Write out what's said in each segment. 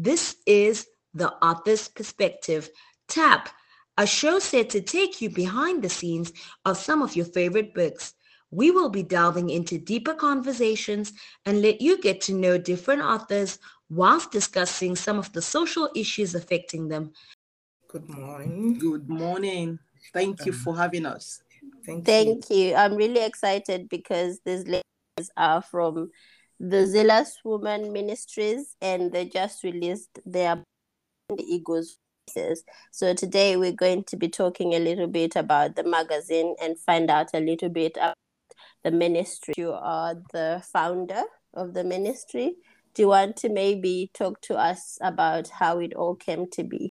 This is The Author's Perspective. TAP, a show set to take you behind the scenes of some of your favorite books. We will be delving into deeper conversations and let you get to know different authors whilst discussing some of the social issues affecting them. Good morning. Good morning. Thank you for having us. Thank, Thank you. I'm really excited because these ladies are from the Zealous Woman Ministries and they just released their The Eagles. So today we're going to be talking a little bit about the magazine and find out a little bit about the ministry. You are the founder of the ministry. Do you want to maybe talk to us about how it all came to be?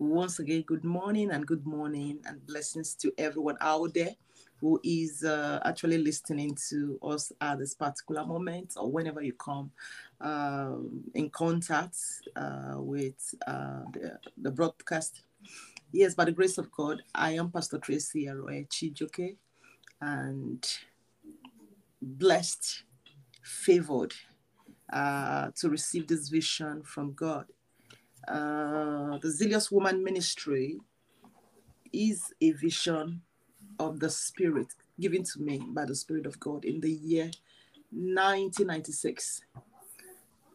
Once again, good morning and good morning and blessings to everyone out there who is uh, actually listening to us at this particular moment or whenever you come um, in contact uh, with uh, the, the broadcast. Yes, by the grace of God, I am Pastor Tracy Aroe Chijoke and blessed, favored uh, to receive this vision from God. Uh, the Zealous Woman Ministry is a vision of the Spirit given to me by the Spirit of God in the year 1996.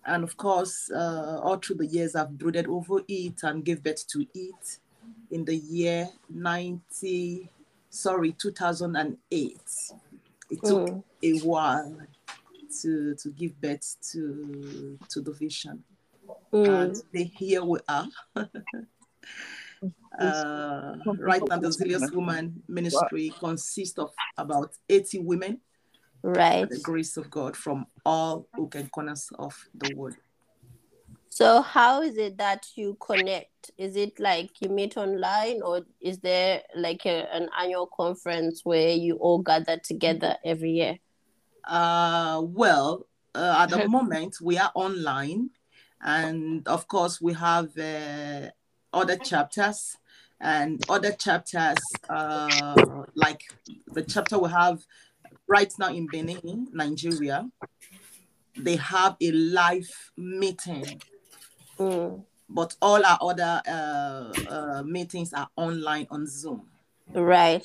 And of course, uh, all through the years, I've brooded over it and gave birth to it in the year 90, sorry, 2008. It took Mm. a while to, to give birth to, to the vision Mm. and here we are. uh, right now, the Zealous Woman Ministry consists of about 80 women, Right. the grace of God, from all and corners of the world. So how is it that you connect? Is it like you meet online or is there like a, an annual conference where you all gather together every year? Uh, well, uh, at the moment, we are online, and of course, we have uh, other chapters and other chapters, uh, like the chapter we have right now in Benin, Nigeria. They have a live meeting, Mm, but all our other uh, uh, meetings are online on Zoom. right.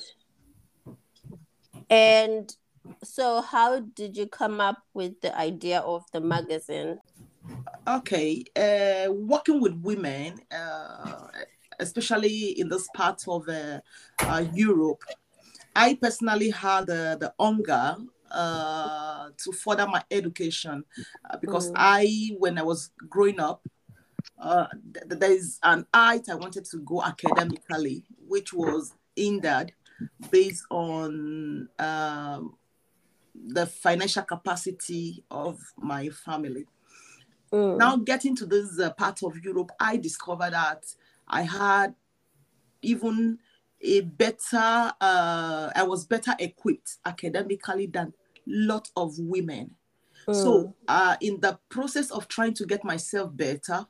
And so how did you come up with the idea of the magazine? Okay, uh, working with women, uh, especially in this part of uh, uh, Europe, I personally had uh, the hunger uh, to further my education uh, because Mm. I, when I was growing up, uh, th- th- there is an height I wanted to go academically, which was hindered based on um, the financial capacity of my family. Mm, now getting to this uh, part of europe i discovered that i had even a better uh, i was better equipped academically than lot of women. Mm, so uh, in the process of trying to get myself better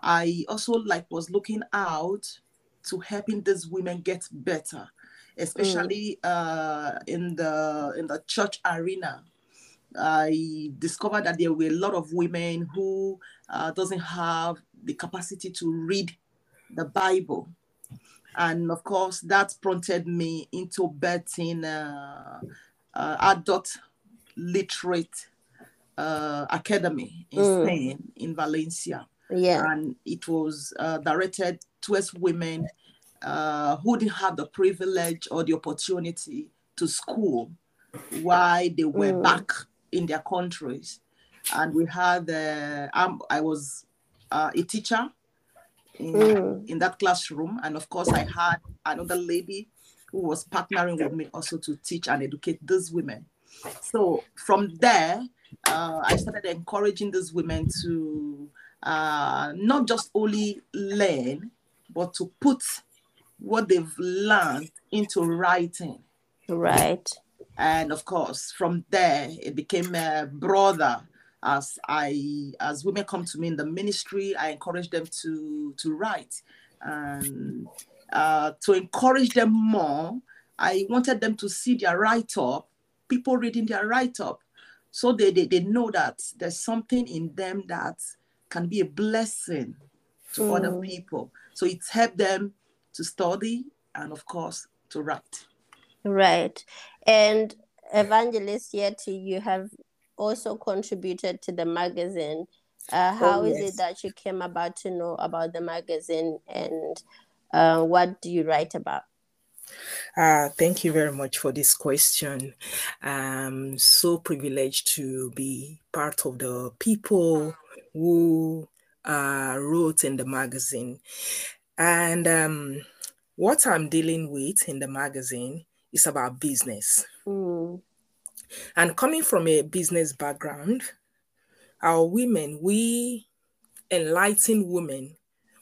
i also like was looking out to helping these women get better especially uh, in the in the church arena. I discovered that there were a lot of women who uh, doesn't have the capacity to read the Bible, and of course that prompted me into betting uh, uh, adult literate uh, academy in Mm. Spain in Valencia, yeah. and it was uh, directed towards women uh, who didn't have the privilege or the opportunity to school while they were Mm. back in their countries. And we had, uh, um, I was uh, a teacher in, Mm. in that classroom. And of course, I had another lady who was partnering with me also to teach and educate these women. So from there, uh, I started encouraging these women to uh, not just only learn, but to put what they've learned into writing. Right. And of course, from there, it became a brother. As I, as women come to me in the ministry, I encourage them to to write, and uh, to encourage them more. I wanted them to see their write up, people reading their write up, so they, they they know that there's something in them that can be a blessing to mm. other people. So it's helped them to study and, of course, to write. Right. And Evangelist Yetty have also contributed to the magazine. Uh, how oh, yes. is it that you came about to know about the magazine and uh, what do you write about? Uh, thank you very much for this question. I'm so privileged to be part of the people who uh, wrote in the magazine. And um, what I'm dealing with in the magazine is about business. Mm. And coming from a business background, our women, we enlighten women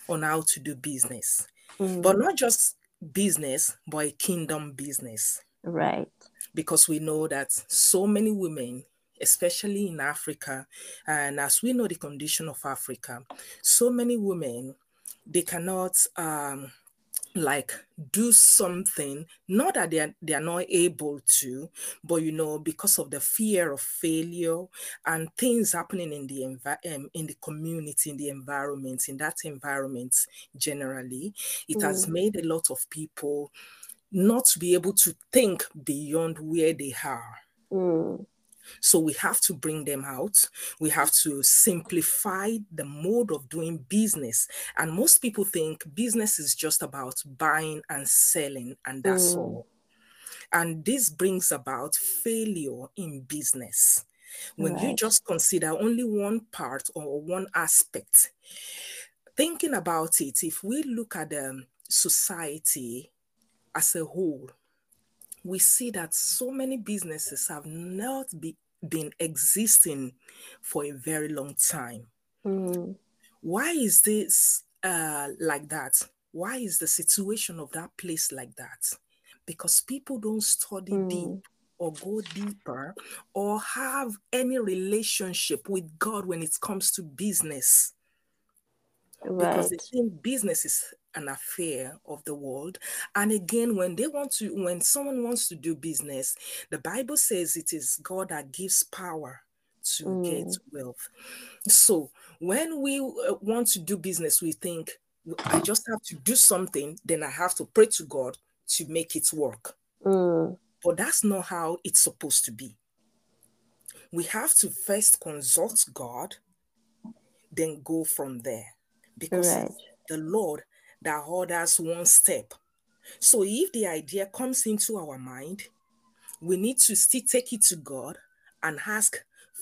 on how to do business, mm. but not just business, but a kingdom business. Right. Because we know that so many women, especially in Africa, and as we know the condition of Africa, so many women, they cannot um, like do something not that they are, they are not able to but you know because of the fear of failure and things happening in the envi- um, in the community in the environment in that environment generally it mm. has made a lot of people not be able to think beyond where they are mm. So we have to bring them out. We have to simplify the mode of doing business. And most people think business is just about buying and selling, and that's mm. all. And this brings about failure in business. When right. you just consider only one part or one aspect, thinking about it, if we look at the society as a whole, we see that so many businesses have not be, been existing for a very long time. Mm. Why is this uh, like that? Why is the situation of that place like that? Because people don't study mm. deep or go deeper or have any relationship with God when it comes to business. Right. Because they think business is an affair of the world. And again, when they want to, when someone wants to do business, the Bible says it is God that gives power to mm. get wealth. So when we uh, want to do business, we think I just have to do something, then I have to pray to God to make it work. Mm. But that's not how it's supposed to be. We have to first consult God, then go from there. Because right. the Lord that orders one step. So if the idea comes into our mind, we need to still take it to God and ask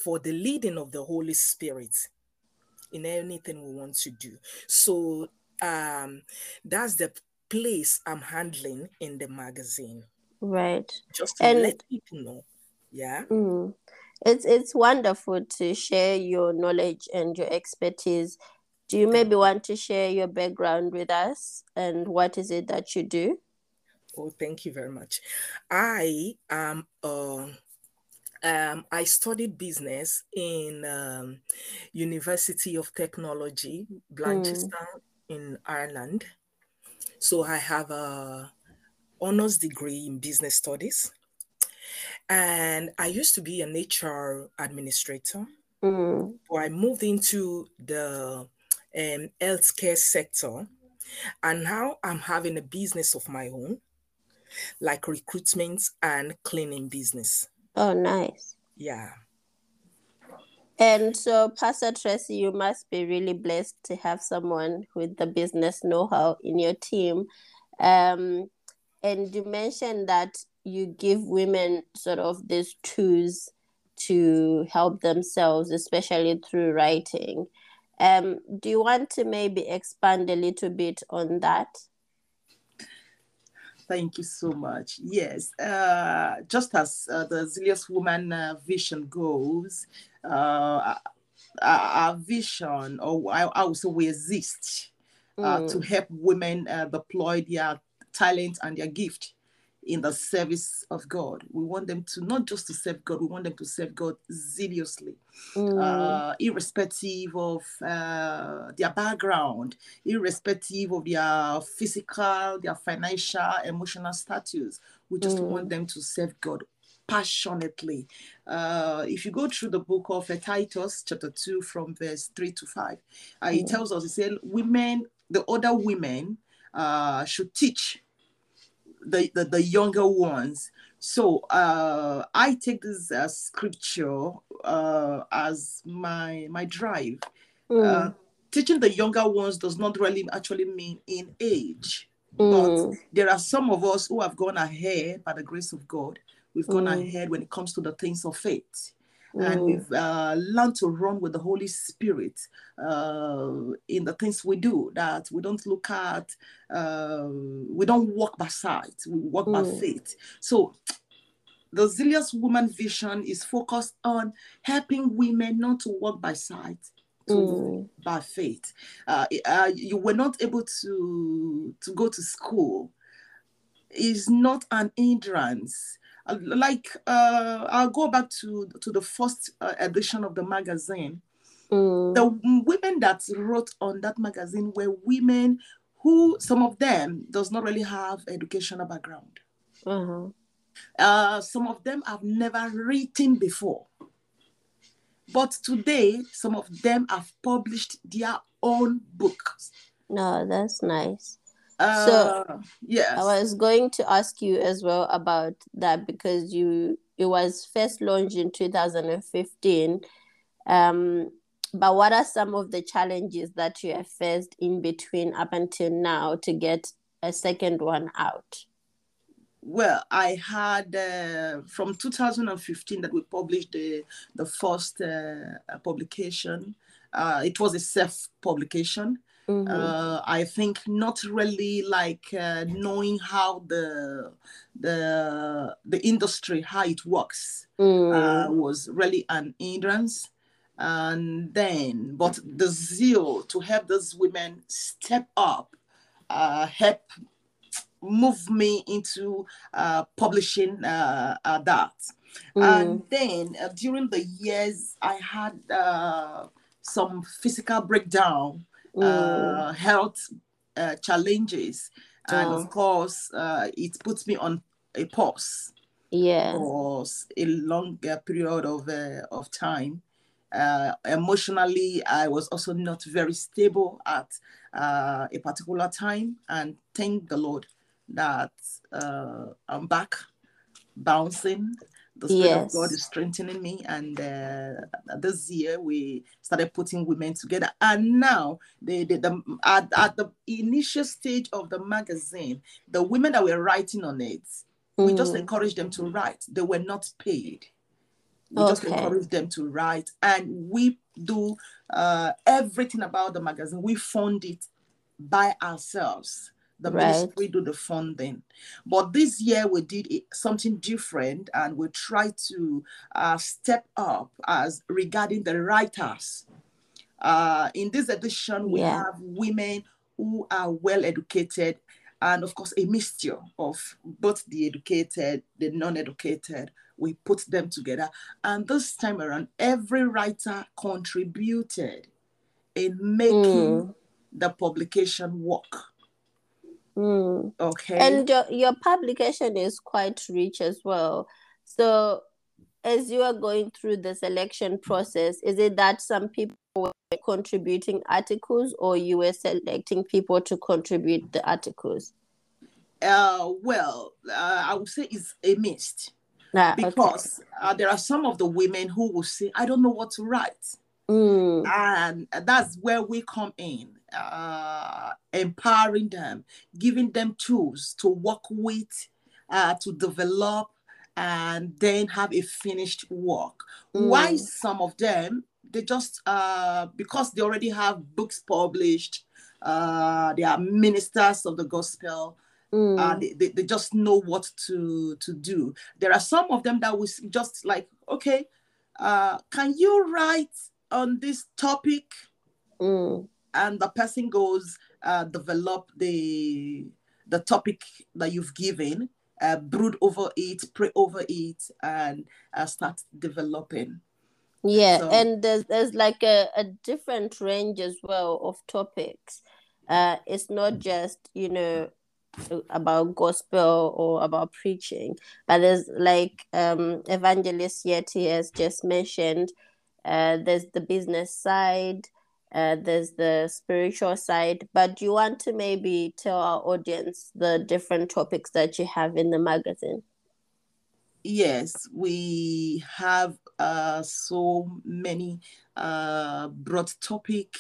for the leading of the Holy Spirit in anything we want to do. So um, that's the place I'm handling in the magazine. Right. Just to and, let people know. Yeah. Mm, it's it's wonderful to share your knowledge and your expertise do you maybe want to share your background with us and what is it that you do? Oh, thank you very much. I am uh, um, I studied business in um, University of Technology, Blanchardstown mm. in Ireland. So I have a honors degree in business studies, and I used to be an HR administrator. Mm. So I moved into the um, healthcare sector. And now I'm having a business of my own, like recruitment and cleaning business. Oh, nice. Yeah. And so, Pastor Tracy, you must be really blessed to have someone with the business know how in your team. Um, and you mentioned that you give women sort of these tools to help themselves, especially through writing. Um, do you want to maybe expand a little bit on that? Thank you so much. Yes, uh, just as uh, the Zealous Woman uh, vision goes, uh, our vision, or I, I would we exist mm. to help women uh, deploy their talent and their gift in the service of God. We want them to not just to serve God, we want them to serve God zealously, mm. uh, irrespective of uh, their background, irrespective of their physical, their financial, emotional status. We just mm. want them to serve God passionately. Uh, if you go through the book of Titus, chapter 2, from verse 3 to 5, uh, it Mm. tells us, it said, women, the older women uh, should teach the, the, the younger ones. So uh, I take this uh, scripture uh, as my, my drive. Mm. Uh, teaching the younger ones does not really actually mean in age. Mm. But there are some of us who have gone ahead by the grace of God. We've gone Mm. ahead when it comes to the things of faith. And Mm. we've uh, learned to run with the Holy Spirit uh, in the things we do, that we don't look at, uh, we don't walk by sight, we walk by Mm. faith. So the Zealous Woman vision is focused on helping women not to walk by sight, to Mm. by faith. Uh, uh, you were not able to to go to school. Is not an hindrance. Like uh, I'll go back to to the first uh, edition of the magazine. Mm. The women that wrote on that magazine were women who some of them does not really have educational background. Uh-huh. Uh, some of them have never written before. But today, some of them have published their own books. No, that's nice. Uh, yes. I was going to ask you as well about that because you it was first launched in 2015. Um, but what are some of the challenges that you have faced in between up until now to get a second one out? Well, I had uh, from 2015 that we published the the first uh, publication. Uh, it was a self publication. Mhm. Uh, I think not really like uh, knowing how the the the industry how it works Mm. uh, was really an hindrance. And then, but the zeal to help those women step up, uh, help move me into uh, publishing uh, uh, that. Mm. And then uh, during the years, I had uh, some physical breakdown, Mm. uh, health uh, challenges. And Oh. of course, uh, it puts me on a pause yeah. for a longer period of, uh, of time. Uh, emotionally, I was also not very stable at uh, a particular time. And thank the Lord that uh, I'm back bouncing. The Spirit of God is strengthening me. And uh, this year, we started putting women together. And now, the, the, the, at, at the initial stage of the magazine, the women that were writing on it, we just Mm. encouraged them to write. They were not paid. We just Okay. encouraged them to write, and we do uh, everything about the magazine. We fund it by ourselves. The Right. ministry do the funding, but this year we did something different, and we tried to uh, step up as regarding the writers. Uh, in this edition, we Yeah. have women who are well educated and of course a mixture of both the educated the non-educated we put them together and this time around every writer contributed in making Mm. the publication work Mm. okay And your, your publication is quite rich as well. So, as you are going through the selection process, is it that some people were contributing articles or you were selecting people to contribute the articles? uh, well uh, i would say it's a mist Ah, okay. because uh, there are some of the women who will say i don't know what to write Mm, and that's where we come in uh, empowering them giving them tools to work with uh, to develop and then have a finished work why Mm. some of them they just uh, because they already have books published uh, they are ministers of the gospel mm, uh, they, they, they just know what to to do there are some of them that will s- just like okay uh, can you write on this topic mm. And the person goes uh, develop the the topic that you've given uh, brood over it pray over it and uh, start developing Yeah, So- and there's there's like a, a different range as well of topics. Uh, it's not just, you know, about gospel or about preaching but there's like um evangelist Yetty has just mentioned uh, there's the business side uh, there's the spiritual side but do you want to maybe tell our audience the different topics that you have in the magazine? Yes we have uh, so many uh, broad topic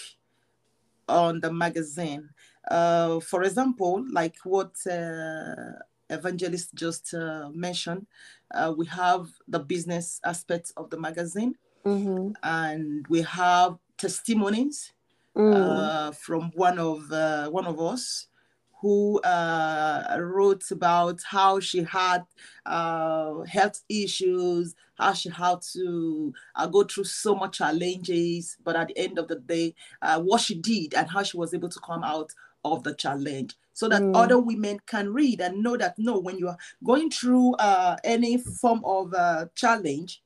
on the magazine. Uh, for example like what uh, evangelist just uh, mentioned uh, we have the business aspects of the magazine. Mm-hmm. and we have testimonies Mm. uh, from one of uh, one of us who uh, wrote about how she had uh, health issues, how she had to uh, go through so much challenges, but at the end of the day, uh, what she did and how she was able to come out of the challenge so that Mm. other women can read and know that no, when you are going through uh, any form of uh, challenge,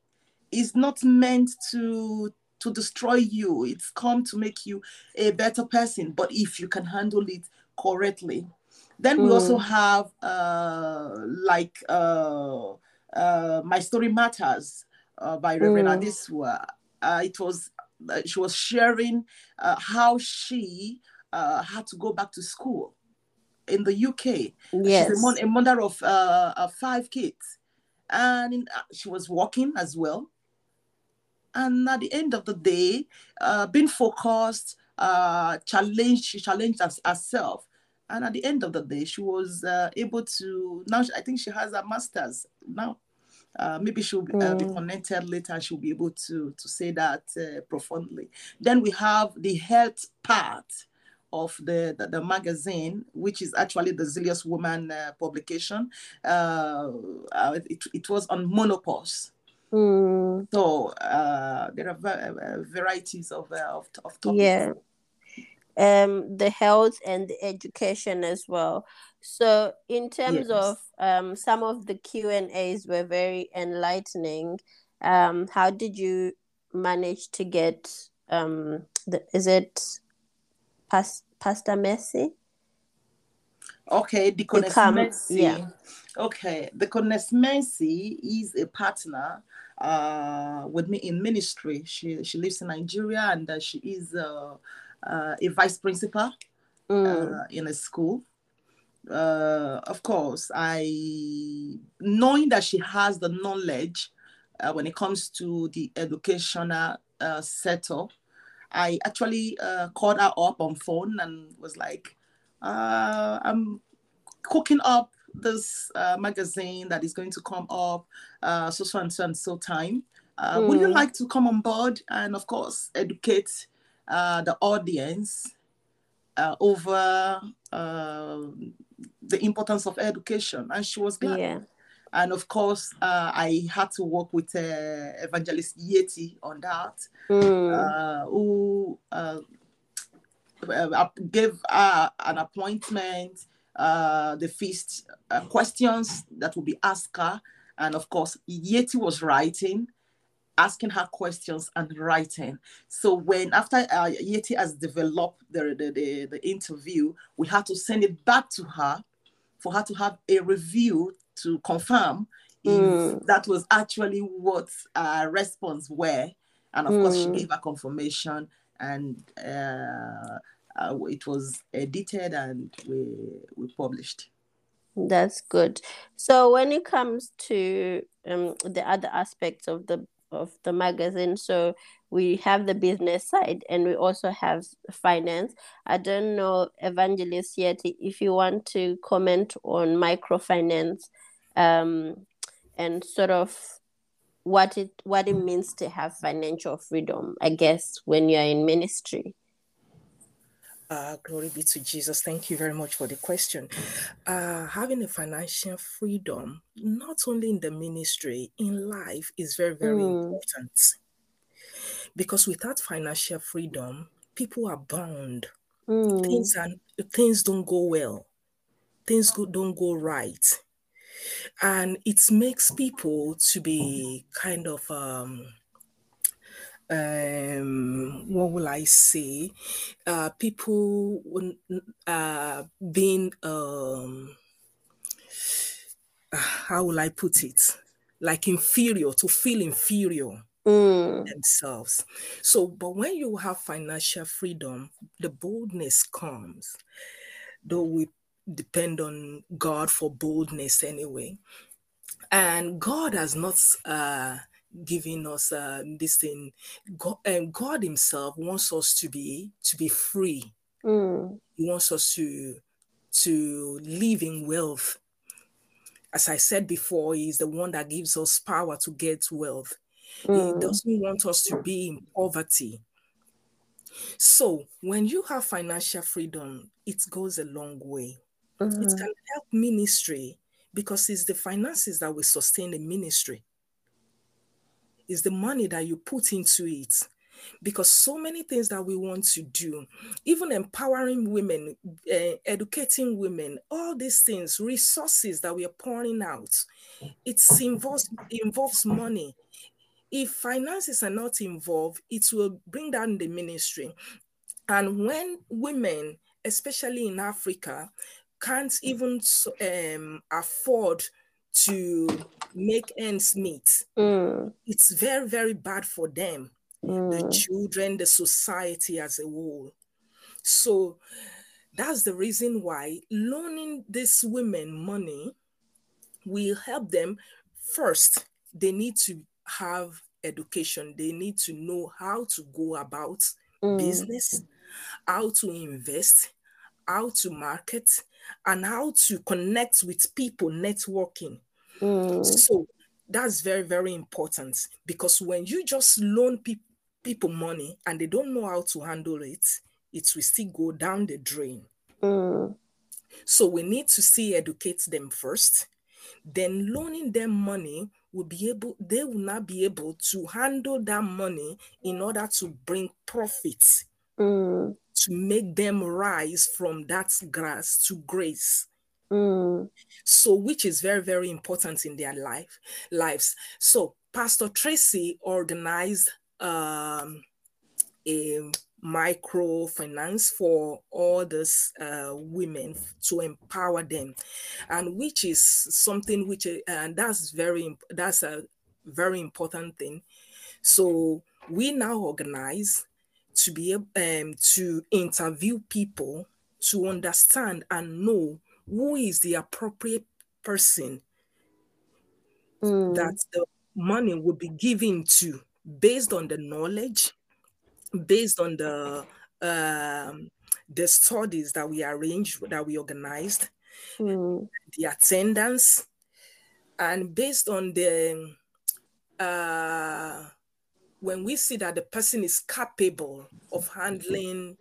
it's not meant to to destroy you. It's come to make you a better person. But if you can handle it correctly, then we also have uh, like uh, uh, my story matters uh, by Reverend Mm. Adesuwa. Uh, it was uh, she was sharing uh, how she uh, had to go back to school in the UK. yes She's a, mon- a mother of uh, uh, five kids, and in, uh, she was working as well. And at the end of the day, uh, being focused, uh, challenged, she challenged us, herself. And at the end of the day, she was uh, able to. Now, I think she has a master's now. Uh, maybe she'll be, uh, be Mm. connected later. She'll be able to to say that uh, profoundly. Then we have the health part of the, the, the magazine, which is actually the Zealous Woman uh, publication. Uh, uh, it, it was on menopause. Mm. So uh, there are uh, varieties of, uh, of, of topics. yeah um the health and the education as well so in terms Yes. of um some of the q and a's were very enlightening um how did you manage to get um the is it Pas- pastor messi Okay, Deaconess Become- Mercy. yeah. Okay, Deaconess Mercy is a partner uh, with me in ministry. She she lives in Nigeria and uh, she is uh, uh, a vice principal Mm. uh, in a school. Uh, of course, I knowing that she has the knowledge uh, when it comes to the educational uh, setup, I actually uh, called her up on phone and was like, uh, "I'm cooking up this uh, magazine that is going to come up uh, so so and so and so time. Uh, Would you Mm. like to come on board and, of course, educate uh, the audience uh, over uh, the importance of education?" And she was glad. yeah And of course, uh, I had to work with uh, Evangelist Yetty on that, Mm. uh, who gave uh, an appointment, uh, the feast uh, questions that will be asked her. And of course, Yetty was writing, asking her questions and writing. So when after uh, Yetty has developed the, the, the, the interview, we had to send it back to her for her to have a review to confirm if Mm. that was actually what uh, response were. And of course, she Mm. gave a confirmation and uh, uh, it was edited and we, we published. That's good. So when it comes to um the other aspects of the of the magazine, so we have the business side and we also have finance. I don't know, Evangelist Yetty if you want to comment on microfinance um and sort of what it what it means to have financial freedom, I guess, when you're in ministry. Uh, glory be to Jesus. Thank you very much for the question. Uh, having a financial freedom, not only in the ministry, in life, is very, very Mm. important. Because without financial freedom, people are bound. Mm, Things and things don't go well. Things go, don't go right, and it makes people to be kind of um, um what will i say uh people uh being um how will I put it? Like inferior, to feel inferior Mm. themselves. So, but when you have financial freedom, the boldness comes. Though we depend on God for boldness anyway. And God has not uh, given us uh, this thing. God, and God Himself wants us to be to be free. Mm. He wants us to to live in wealth. As I said before, He's the one that gives us power to get wealth. He Mm. doesn't want us to be in poverty. So when you have financial freedom, it goes a long way. It Mhm. can help ministry because it's the finances that will sustain the ministry. It's the money that you put into it. Because so many things that we want to do, even empowering women, uh, educating women, all these things, resources that we are pouring out, it involves involves money. If finances are not involved, it will bring down the ministry. And when women, especially in Africa, can't even um, afford to make ends meet, Mm. it's very, very bad for them, the Mm. children, the society as a whole. So that's the reason why loaning these women money will help them. First, they need to have education, they need to know how to go about Mm. business, how to invest, how to market, and how to connect with people, networking. Mm. So that's very, very important because when you just loan pe- people money and they don't know how to handle it, it will still go down the drain. Mm. So we need to see educate them first. Then loaning them money will be able, they will not be able to handle that money in order to bring profits Mm. To make them rise from that grass to grace. Mm. So, which is very, very important in their life lives. So, Pastor Tracy organized um, a microfinance for all these uh, women to empower them, and which is something which, uh, and that's very, that's a very important thing. So, we now organize to be able um, to interview people to understand and know who is the appropriate person Mm. that the money will be given to based on the knowledge based on the um, the studies that we arranged that we organized Mm. the attendance and based on the uh, when we see that the person is capable of handling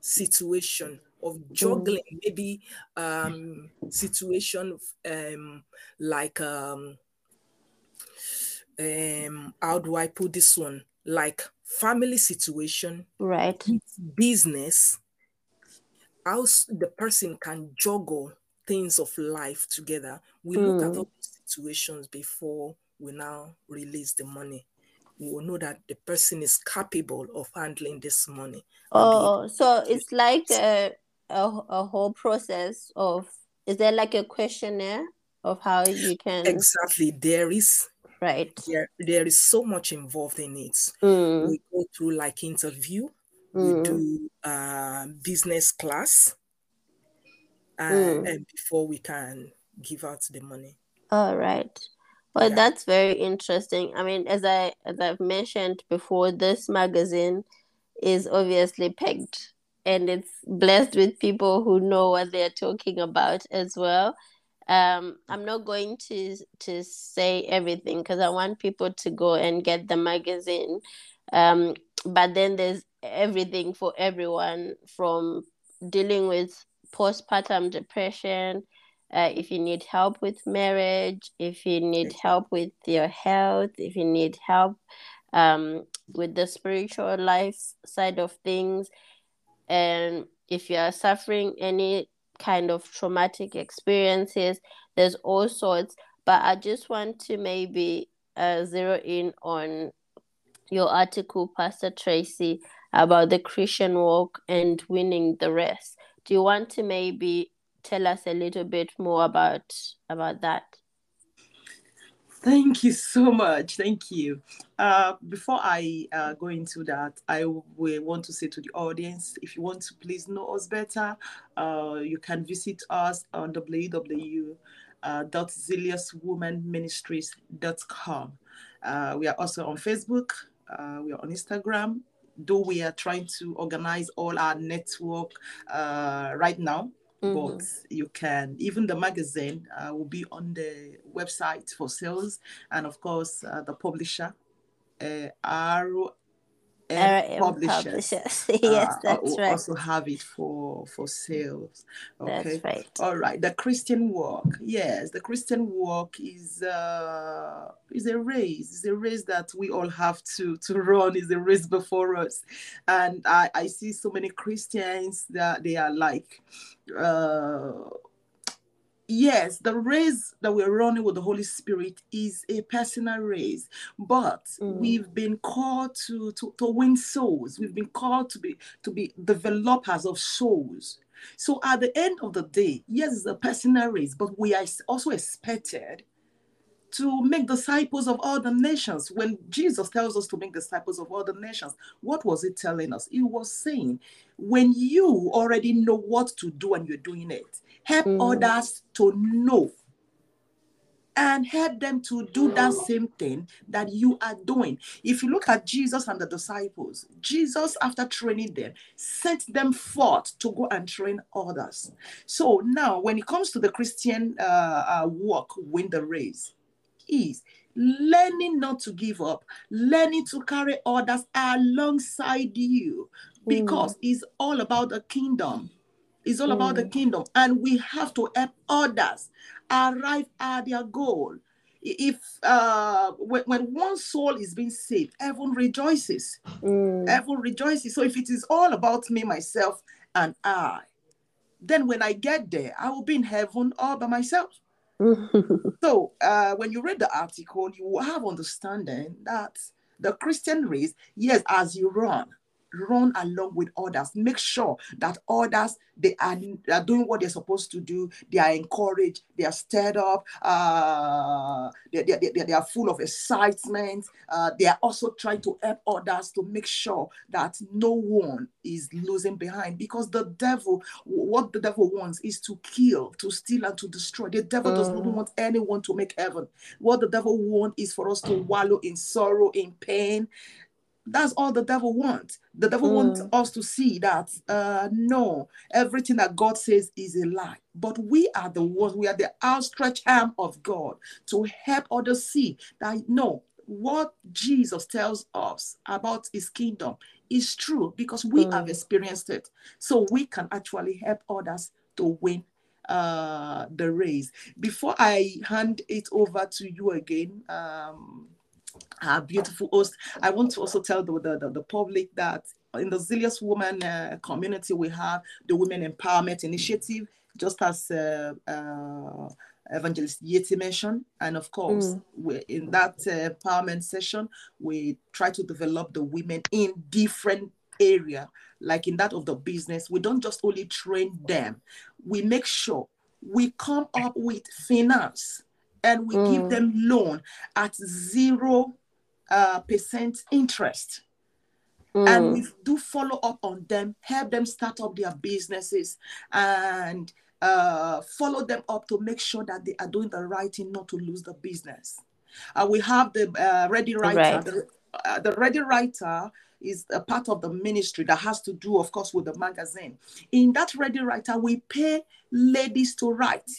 situation of juggling maybe um situation um like um um how do i put this one like family situation Right. business how the person can juggle things of life together we look at Mm. all those situations before we now release the money we will know that the person is capable of handling this money Oh, so it's like a, a a whole process of is there like a questionnaire of how you can exactly there is right? there, there is so much involved in it Mm. we go through like interview we Mm. do uh, business class uh, Mm. and before we can give out the money All right. Well, Yeah. that's very interesting. I mean, as I as I've mentioned before, this magazine is obviously pegged and it's blessed with people who know what they're talking about as well. Um, I'm not going to to say everything because I want people to go and get the magazine. Um, but then there's everything for everyone from dealing with postpartum depression, uh, if you need help with marriage, if you need help with your health, if you need help um, with the spiritual life side of things, and if you are suffering any kind of traumatic experiences, there's all sorts. But I just want to maybe uh, zero in on your article, Pastor Tracy, about the Christian walk and winning the rest. Do you want to maybe tell us a little bit more about about that? Thank you so much. Thank you. Uh, before I uh, go into that, I will want to say to the audience if you want to please know us better, uh, you can visit us on www.zealouswomanministries.com. Uh, we are also on Facebook, uh, we are on Instagram, though we are trying to organize all our network uh, right now mm-hmm. but you can even the magazine uh, will be on the website for sales and of course uh, the publisher uh, and publishers. publishers. yes, uh, that's right. Also have it for for sales. Okay. That's right. All right. The Christian work Yes, the Christian work is uh is a race. It's a race that we all have to to run. Is a race before us, and I I see so many Christians that they are like uh yes, the race that we're running with the Holy Spirit is a personal race, but mm. we've been called to, to to win souls. We've been called to be to be developers of souls. So at the end of the day, yes, it's a personal race, but we are also expected to make disciples of all the nations. When Jesus tells us to make disciples of all the nations, what was he telling us? He was saying, when you already know what to do and you're doing it, help mm. others to know and help them to do that same thing that you are doing. If you look at Jesus and the disciples, Jesus, after training them, sent them forth to go and train others. So now, when it comes to the Christian uh, uh, walk, win the race, is learning not to give up, learning to carry others alongside you, because mm. it's all about the kingdom. It's all mm. about the mm. kingdom. And we have to help others arrive at their goal. If uh, when, when one soul is being saved, heaven rejoices. Mm. Heaven rejoices. So if it is all about me, myself, and I, then when I get there, I will be in heaven all by myself. so uh, when you read the article, you have understanding that the Christian race, yes, as you run, run along with others. Make sure that others they are, are doing what they're supposed to do. They are encouraged. They are stirred up. Uh, they, they, they, they are full of excitement. Uh, they are also trying to help others to make sure that no one is losing behind. Because the devil, what the devil wants is to kill, to steal, and to destroy. The devil mm. does not mm. want anyone to make heaven. What the devil wants is for us to wallow in sorrow, in pain, that's all the devil wants. The devil mm. wants us to see that uh, no, everything that God says is a lie. But we are the ones, we are the outstretched arm of God to help others see that no, what Jesus tells us about his kingdom is true because we mm. have experienced it. So we can actually help others to win uh, the race. Before I hand it over to you again, um, our beautiful host. I want to also tell the, the, the public that in the Zealous Woman uh, community, we have the Women Empowerment Initiative, just as uh, uh, Evangelist Yetty mentioned. And of course, mm. we, in that uh, empowerment session, we try to develop the women in different area, like in that of the business. We don't just only train them, we make sure we come up with finance and we mm. give them loan at zero uh, percent interest. Mm. And we do follow up on them, help them start up their businesses, and uh, follow them up to make sure that they are doing the right thing, not to lose the business. Uh, we have the uh, Ready Writer. Right. The, uh, the Ready Writer is a part of the ministry that has to do, of course, with the magazine. In that Ready Writer, we pay ladies to write.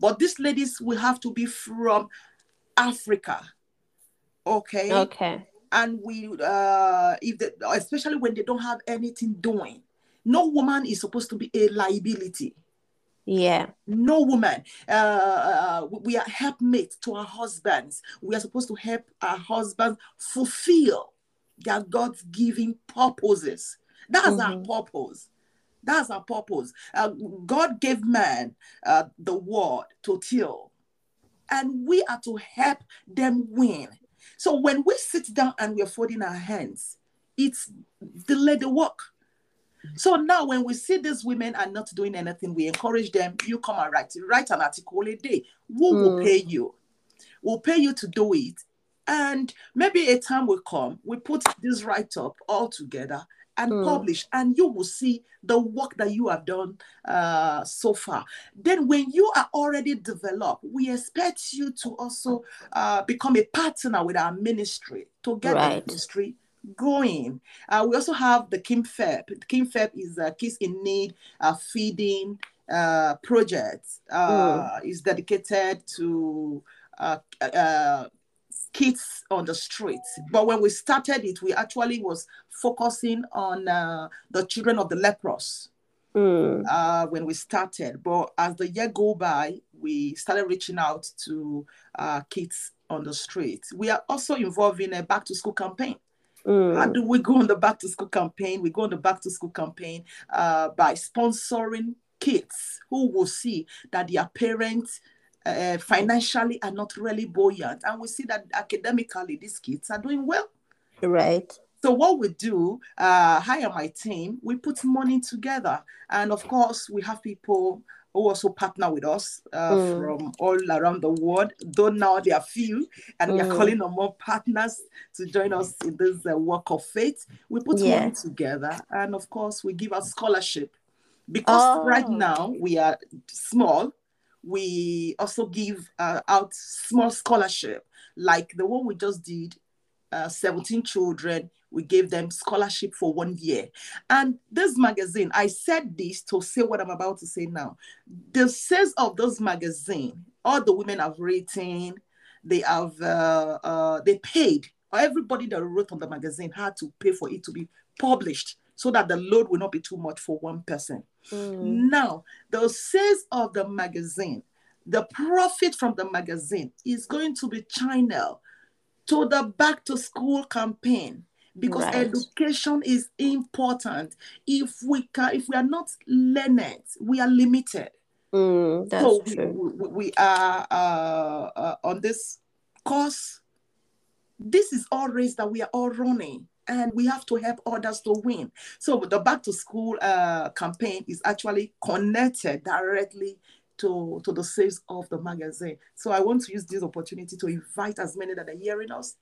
But these ladies will have to be from Africa. Okay. Okay. And we, uh, if they, especially when they don't have anything doing, no woman is supposed to be a liability. Yeah. No woman. Uh, uh, we are helpmates to our husbands. We are supposed to help our husbands fulfill their God's given purposes. That's mm-hmm. our purpose. That's our purpose. Uh, God gave man uh, the word to till, and we are to help them win. So when we sit down and we're folding our hands, it's delay the work. So now when we see these women are not doing anything, we encourage them, you come and write, write an article a day. Who mm. will pay you? We'll pay you to do it. And maybe a time will come, we put this write up all together and mm. publish, and you will see the work that you have done uh, so far. Then, when you are already developed, we expect you to also uh, become a partner with our ministry to get right. the ministry going. Uh, we also have the Kim Feb. Kim Feb is a Kids in Need uh, feeding uh, project. Uh, mm. is dedicated to uh, uh, kids on the streets. But when we started it, we actually was focusing on uh, the children of the leprous. Mm. Uh, when we started, but as the year go by, we started reaching out to uh, kids on the streets. We are also involved in a back to school campaign. Mm. How do we go on the back to school campaign? We go on the back to school campaign uh, by sponsoring kids who will see that their parents uh, financially are not really buoyant. And we see that academically, these kids are doing well. Right. So what we do, uh, hire my team, we put money together. And of course, we have people who also partner with us uh, mm. from all around the world. Though now there are few, and mm. we are mm. calling on more partners to join us in this uh, work of faith. We put yeah. money together, and of course, we give out scholarship because oh. right now we are small we also give uh, out small scholarship. Like the one we just did uh, 17 children we gave them scholarship for one year. And this magazine i said this to say what i'm about to say now. The sales of this magazine all the women have written they have uh, uh, they paid. Everybody that wrote on the magazine had to pay for it to be published so that the load will not be too much for one person. Mm. Now, the sales of the magazine, the profit from the magazine is going to be channeled to the back to school campaign because right. education is important. If we can, if we are not learned, we are limited. Mm, that's so we, true. We, we are uh, uh, on this course. This is all race that we are all running and we have to help others to win. So the back to school uh, campaign is actually connected directly to, to the sales of the magazine. So I want to use this opportunity to invite as many that are hearing us,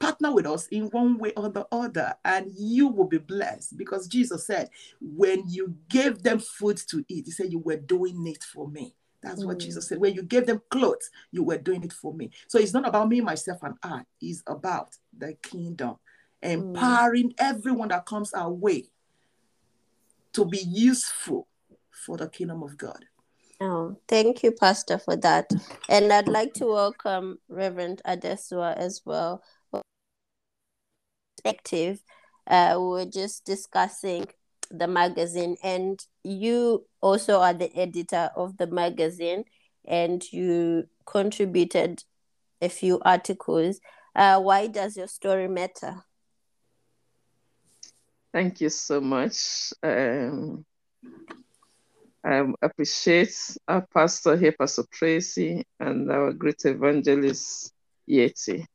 partner with us in one way or the other, and you will be blessed because Jesus said, when you gave them food to eat, he said, you were doing it for me. That's mm. what Jesus said. When you gave them clothes, you were doing it for me. So it's not about me, myself, and I. It's about the kingdom empowering mm. everyone that comes our way to be useful for the kingdom of God. Oh, thank you, Pastor, for that. And I'd like to welcome Reverend Adesuwa as well. Perspective. Uh, we were just discussing the magazine, and you also are the editor of the magazine, and you contributed a few articles. Uh, why does your story matter? Thank you so much. Um, I appreciate our pastor here, Pastor Tracy, and our great evangelist, Yetty.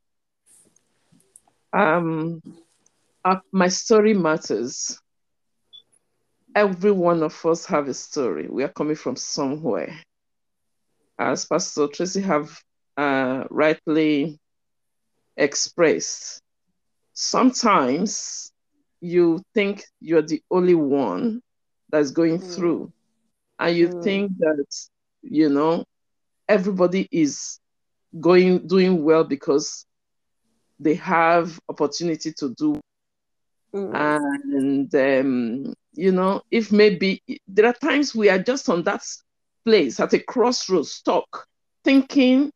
Um, uh, my story matters. Every one of us have a story. We are coming from somewhere. As Pastor Tracy have uh, rightly expressed, sometimes you think you're the only one that's going mm. through and you mm. think that you know everybody is going doing well because they have opportunity to do mm. and um, you know if maybe there are times we are just on that place at a crossroads stuck thinking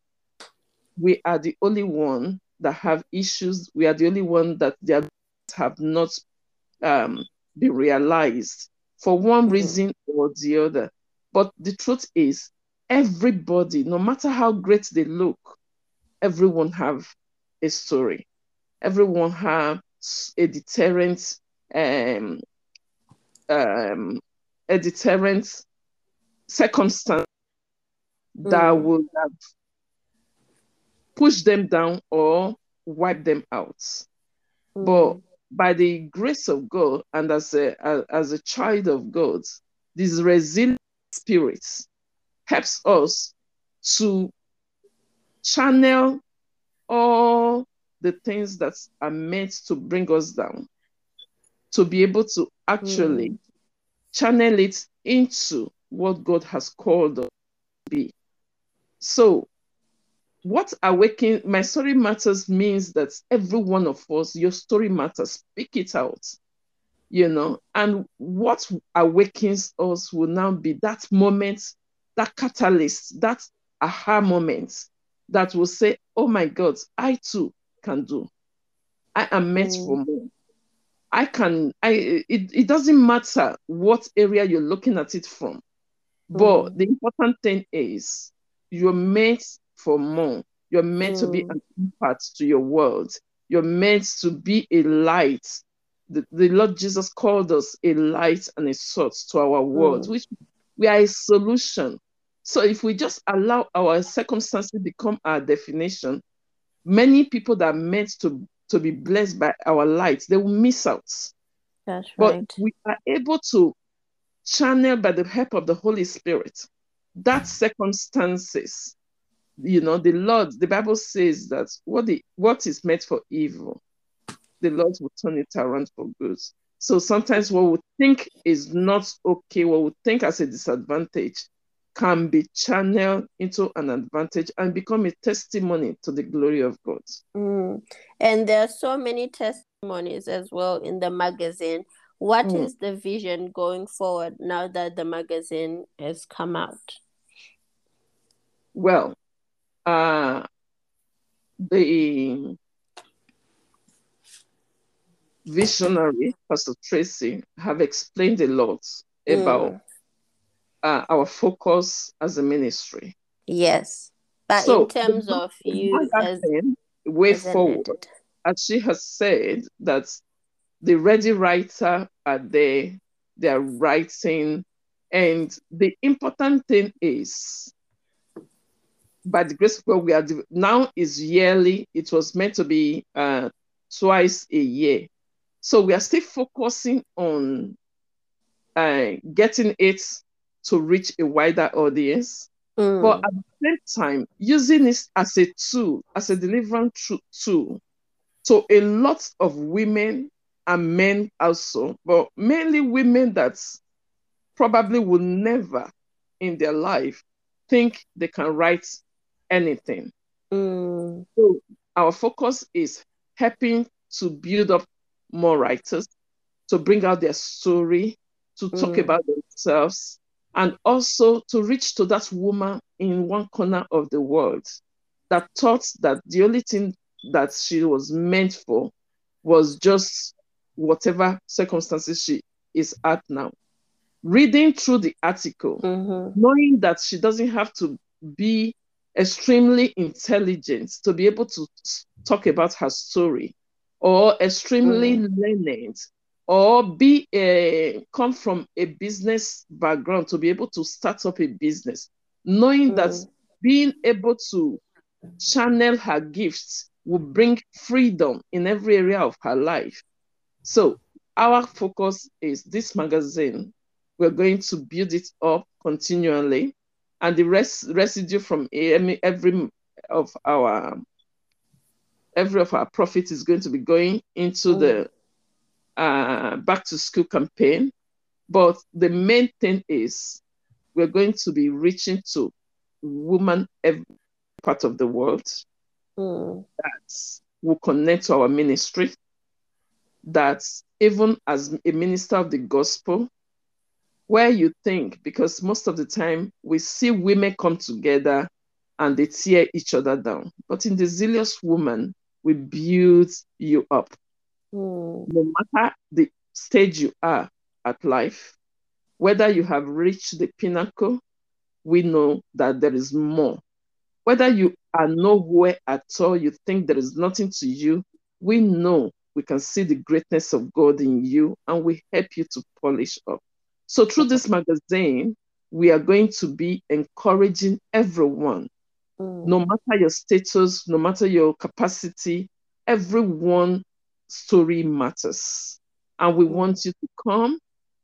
we are the only one that have issues we are the only one that they have not um, be realized for one mm-hmm. reason or the other. But the truth is, everybody, no matter how great they look, everyone have a story. Everyone have a deterrent, um, um, a deterrent circumstance mm. that would have pushed them down or wipe them out. Mm. But by the grace of God and as a, as a child of God, this resilient spirit helps us to channel all the things that are meant to bring us down, to be able to actually mm. channel it into what God has called us to be. So, what awaken my story matters means that every one of us, your story matters. Speak it out, you know. And what awakens us will now be that moment, that catalyst, that aha moment that will say, "Oh my God, I too can do. I am meant mm. for more. I can. I. It, it doesn't matter what area you're looking at it from, but mm. the important thing is you're meant for more. You're meant mm. to be mm. an impact to your world. You're meant to be a light. The, the Lord Jesus called us a light and a source to our world, mm. which we are a solution. So if we just allow our circumstances become our definition, many people that are meant to, to be blessed by our light, they will miss out. That's right. but right. we are able to channel by the help of the Holy Spirit that circumstances you know the lord the bible says that what the what is meant for evil the lord will turn it around for good so sometimes what we think is not okay what we think as a disadvantage can be channeled into an advantage and become a testimony to the glory of god mm. and there are so many testimonies as well in the magazine What mm. is the vision going forward now that the magazine has come out well uh, the visionary, Pastor Tracy, have explained a lot mm. about uh, our focus as a ministry. Yes. But so, in terms of you as way forward, as she has said, that the ready writer are there, they are writing, and the important thing is by the grace of God, we are now is yearly. It was meant to be uh, twice a year. So we are still focusing on uh, getting it to reach a wider audience, mm. but at the same time, using it as a tool, as a deliverance tool to a lot of women and men also, but mainly women that probably will never in their life think they can write anything. Mm. So our focus is helping to build up more writers, to bring out their story, to talk mm. about themselves, and also to reach to that woman in one corner of the world that thought that the only thing that she was meant for was just whatever circumstances she is at now. Reading through the article, mm-hmm. knowing that she doesn't have to be extremely intelligent to be able to talk about her story or extremely mm. learned or be a come from a business background to be able to start up a business knowing mm. that being able to channel her gifts will bring freedom in every area of her life so our focus is this magazine we're going to build it up continually and the rest residue from every of our every of our profit is going to be going into the uh, back to school campaign. But the main thing is we're going to be reaching to women every part of the world mm. that will connect to our ministry. That even as a minister of the gospel, where you think, because most of the time we see women come together and they tear each other down. But in the zealous woman, we build you up. Mm. No matter the stage you are at life, whether you have reached the pinnacle, we know that there is more. Whether you are nowhere at all, you think there is nothing to you, we know we can see the greatness of God in you and we help you to polish up. So through this magazine, we are going to be encouraging everyone, mm. no matter your status, no matter your capacity, everyone story matters. And we mm. want you to come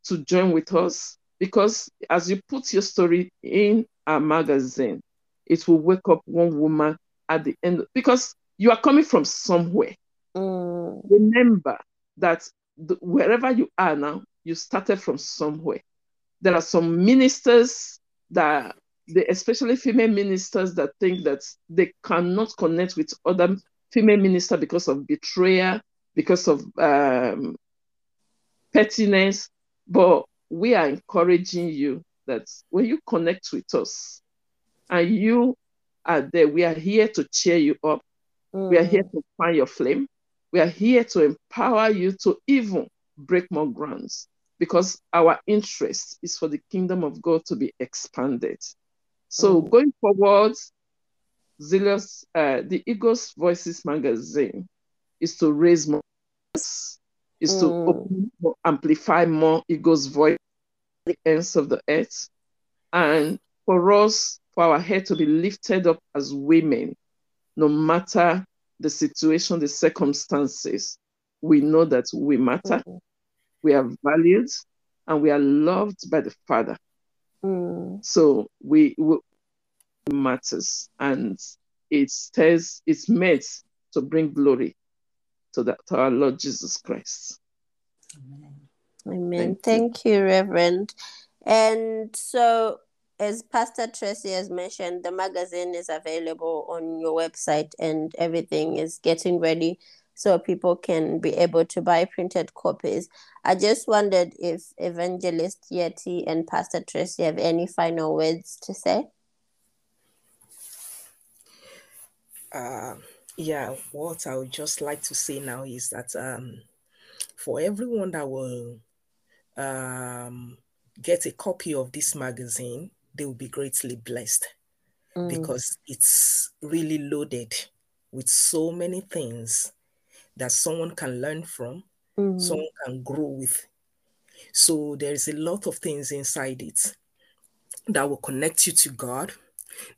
to join with us because as you put your story in our magazine, it will wake up one woman at the end because you are coming from somewhere. Mm. Remember that the, wherever you are now, you started from somewhere. There are some ministers that, they, especially female ministers, that think that they cannot connect with other female ministers because of betrayal, because of um, pettiness. But we are encouraging you that when you connect with us and you are there, we are here to cheer you up. Mm. We are here mm. to find your flame. We are here to empower you to even break more grounds because our interest is for the kingdom of God to be expanded. So mm. going forward, Zealous, uh, the Eagles Voices magazine is to raise more, is mm. to open, amplify more Eagles voice the ends of the earth, and for us, for our head to be lifted up as women, no matter the situation, the circumstances, we know that we matter, mm. We are valued, and we are loved by the Father. Mm. So we, we matters, and it says it's meant to bring glory to, that, to our Lord Jesus Christ. Amen. Amen. Thank, Thank you. you, Reverend. And so, as Pastor Tracy has mentioned, the magazine is available on your website and everything is getting ready so people can be able to buy printed copies. I just wondered if Evangelist Yetty and Pastor Tracy have any final words to say. Uh, yeah, what I would just like to say now is that um, for everyone that will um, get a copy of this magazine, they will be greatly blessed mm. because it's really loaded with so many things that someone can learn from, mm. someone can grow with. So there's a lot of things inside it that will connect you to God,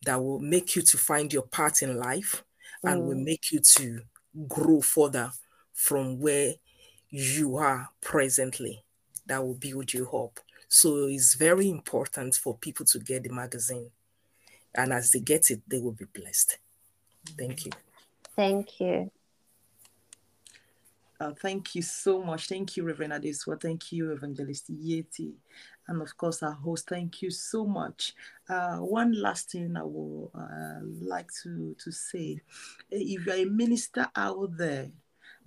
that will make you to find your part in life, mm. and will mm. make you to grow further from where you are presently that will build you up. So it's very important for people to get the magazine. And as they get it, they will be blessed. Thank you. Thank you. Uh, thank you so much. Thank you, Reverend Adesuwa. Thank you, Evangelist Yetty. And of course, our host, thank you so much. Uh, one last thing I would uh, like to, to say if you're a minister out there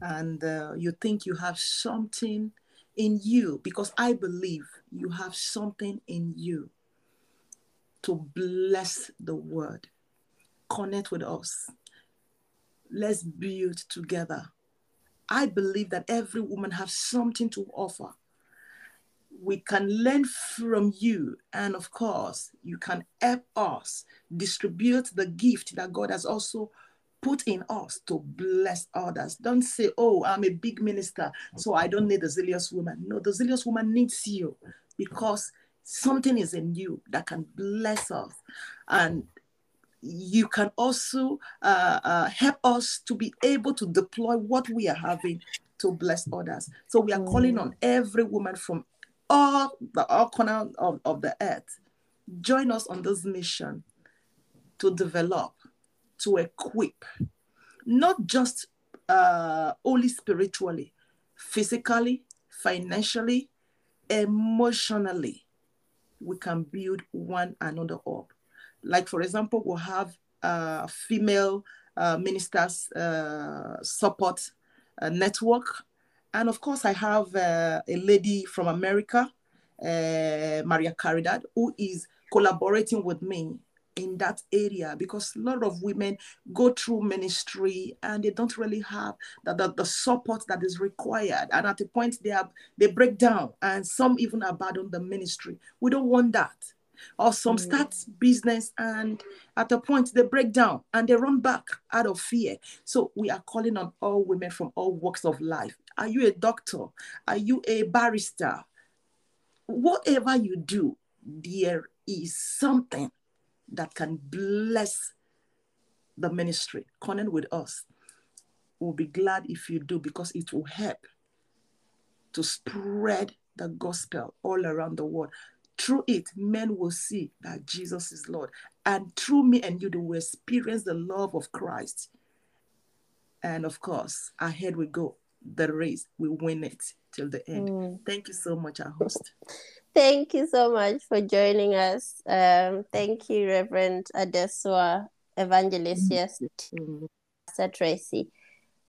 and uh, you think you have something in you because I believe you have something in you to bless the word. Connect with us. Let's build together. I believe that every woman has something to offer. We can learn from you, and of course, you can help us distribute the gift that God has also put in us to bless others. Don't say, oh, I'm a big minister, so I don't need a zealous woman. No, the zealous woman needs you because something is in you that can bless us. And you can also uh, uh, help us to be able to deploy what we are having to bless others. So we are mm. calling on every woman from all the all corners of, of the earth. Join us on this mission to develop to equip, not just uh, only spiritually, physically, financially, emotionally, we can build one another up. Like, for example, we'll have a female uh, ministers uh, support uh, network. And of course, I have uh, a lady from America, uh, Maria Caridad, who is collaborating with me in that area because a lot of women go through ministry and they don't really have the, the, the support that is required. And at a point they have they break down and some even abandon the ministry. We don't want that or some mm. start business and at a point they break down and they run back out of fear so we are calling on all women from all walks of life are you a doctor are you a barrister whatever you do there is something that can bless the ministry. Connect with us. We'll be glad if you do because it will help to spread the gospel all around the world. Through it, men will see that Jesus is Lord And through me and you, they will experience the love of Christ. And of course, ahead we go. The race, we win it till the end. Mm. Thank you so much, our host. Thank you so much for joining us. Um, thank you, Reverend Adesuwa, Evangelist, yes, Pastor Tracy.